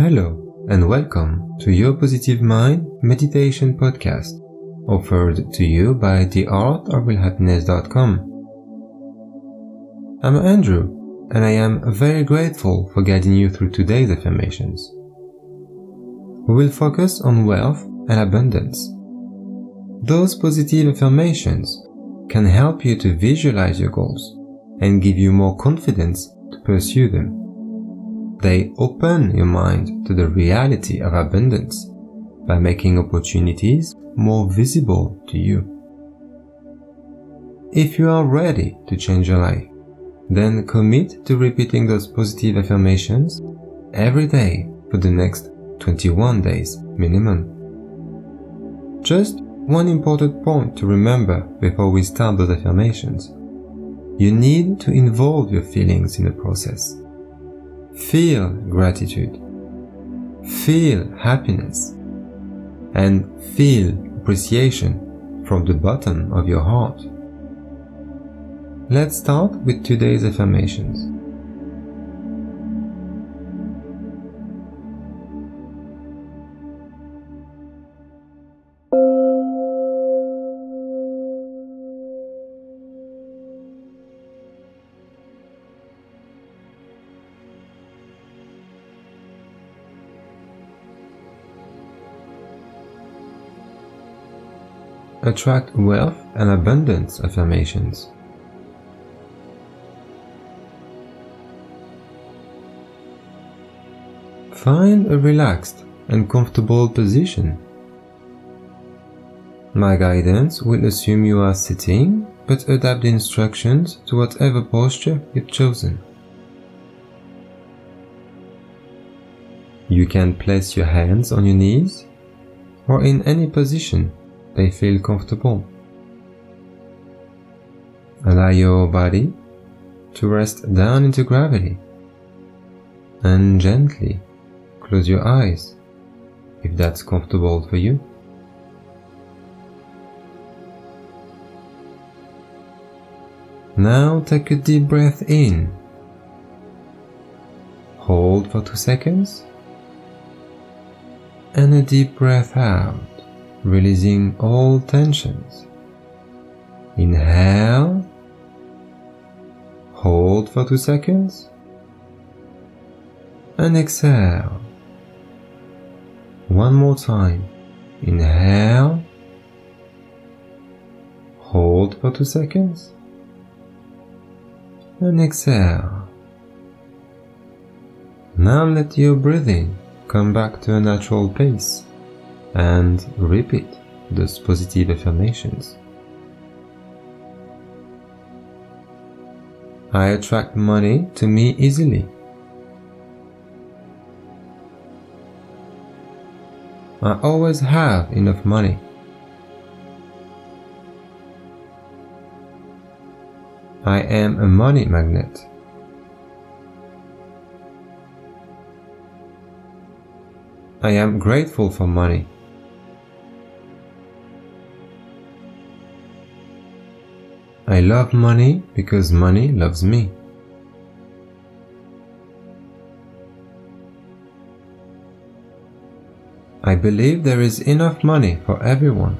Hello and welcome to Your Positive Mind Meditation Podcast, offered to you by theartofrealhappiness.com. I'm Andrew, and I am very grateful for guiding you through today's affirmations. We will focus on wealth and abundance. Those positive affirmations can help you to visualize your goals and give you more confidence to pursue them. They open your mind to the reality of abundance by making opportunities more visible to you. If you are ready to change your life, then commit to repeating those positive affirmations every day for the next 21 days minimum. Just one important point to remember before we start those affirmations. You need to involve your feelings in the process. Feel gratitude. Feel happiness. And feel appreciation from the bottom of your heart. Let's start with today's affirmations. Attract wealth and abundance affirmations. Find a relaxed and comfortable position. My guidance will assume you are sitting, but adapt the instructions to whatever posture you've chosen. You can place your hands on your knees or in any position they feel comfortable. Allow your body to rest down into gravity and gently close your eyes if that's comfortable for you. Now take a deep breath in. Hold for two seconds. And a deep breath out releasing all tensions. Inhale, hold for two seconds, and exhale. One more time. Inhale, hold for two seconds, and exhale. Now let your breathing come back to a natural pace and repeat those positive affirmations. I attract money to me easily. I always have enough money. I am a money magnet. I am grateful for money. I love money because money loves me. I believe there is enough money for everyone.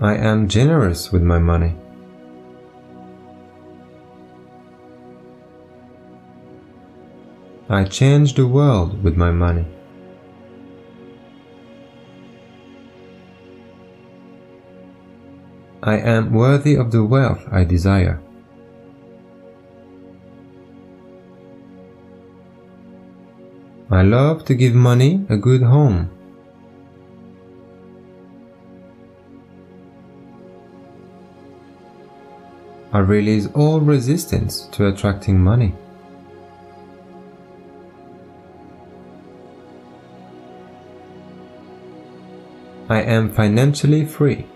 I am generous with my money. I change the world with my money. I am worthy of the wealth I desire. I love to give money a good home. I release all resistance to attracting money. I am financially free.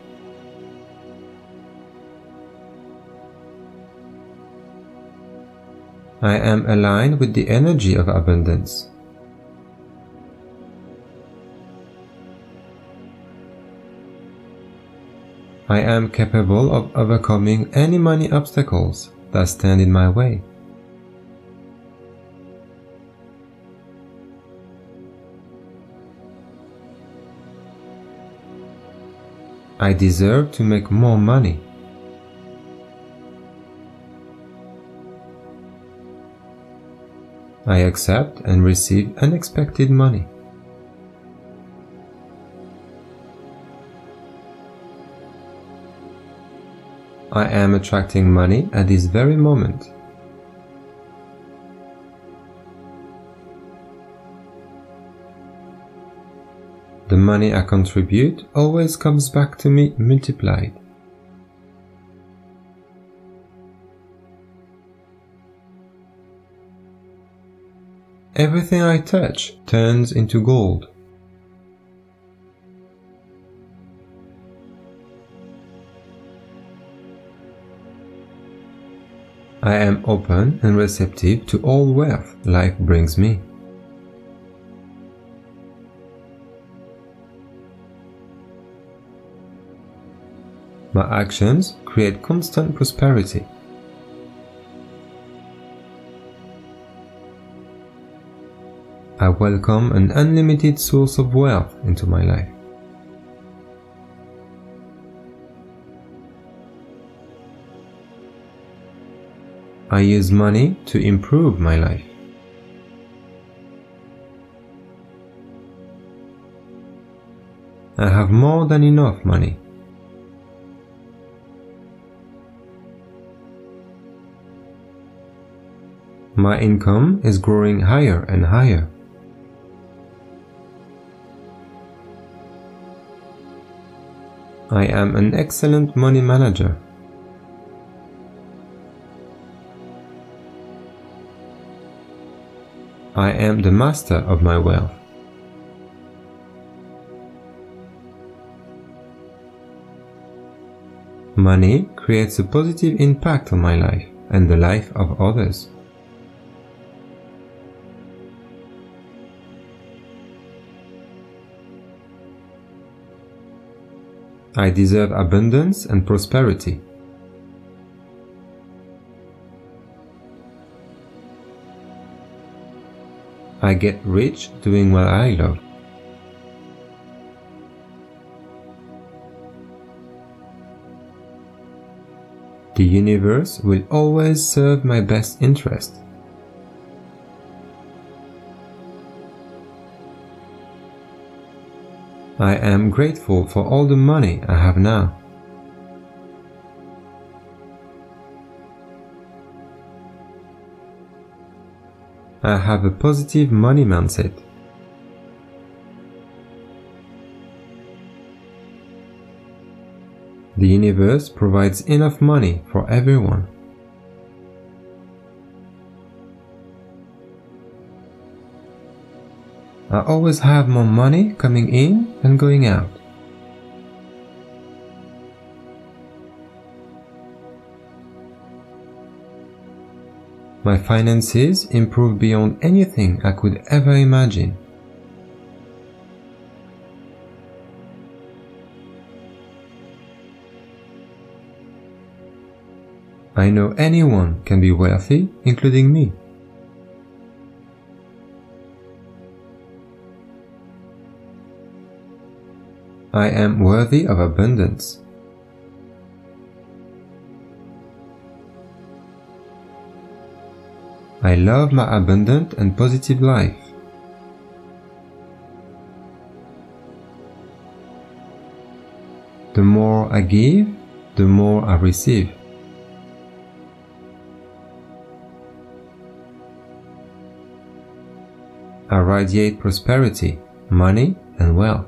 I am aligned with the energy of abundance. I am capable of overcoming any money obstacles that stand in my way. I deserve to make more money. I accept and receive unexpected money. I am attracting money at this very moment. The money I contribute always comes back to me multiplied. Everything I touch turns into gold. I am open and receptive to all wealth life brings me. My actions create constant prosperity. I welcome an unlimited source of wealth into my life. I use money to improve my life. I have more than enough money. My income is growing higher and higher. I am an excellent money manager. I am the master of my wealth. Money creates a positive impact on my life and the life of others. I deserve abundance and prosperity. I get rich doing what I love. The universe will always serve my best interest. I am grateful for all the money I have now. I have a positive money mindset. The universe provides enough money for everyone. I always have more money coming in and going out. My finances improve beyond anything I could ever imagine. I know anyone can be wealthy, including me. I am worthy of abundance. I love my abundant and positive life. The more I give, the more I receive. I radiate prosperity, money, and wealth.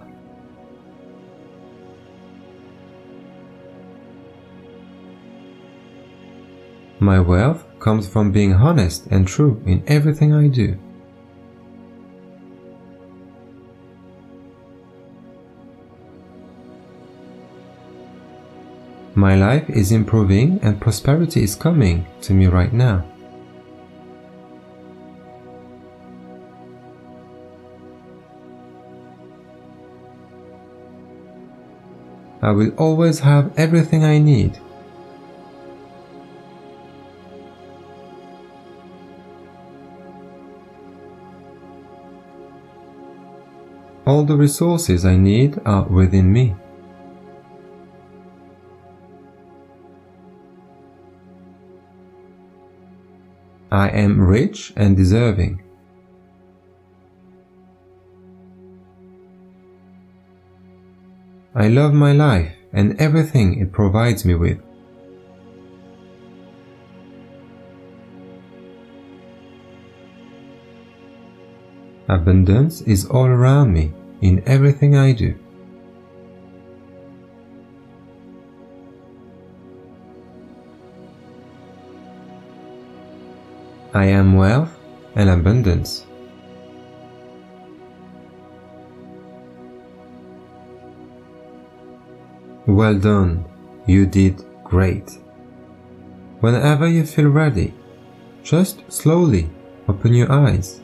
My wealth comes from being honest and true in everything I do. My life is improving and prosperity is coming to me right now. I will always have everything I need All the resources I need are within me. I am rich and deserving. I love my life and everything it provides me with. Abundance is all around me in everything I do. I am wealth and abundance. Well done, you did great. Whenever you feel ready, just slowly open your eyes.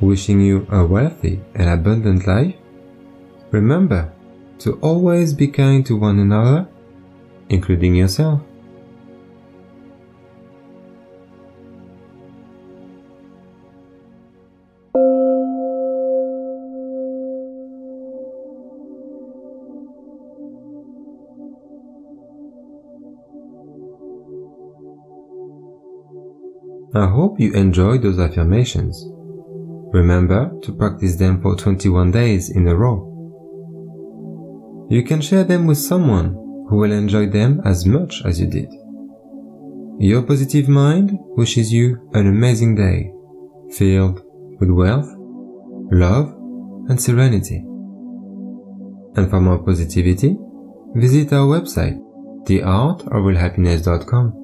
Wishing you a wealthy and abundant life, remember to always be kind to one another, including yourself. I hope you enjoyed those affirmations. Remember to practice them for 21 days in a row. You can share them with someone who will enjoy them as much as you did. Your positive mind wishes you an amazing day filled with wealth, love, and serenity. And for more positivity, visit our website, theartofrealhappiness.com.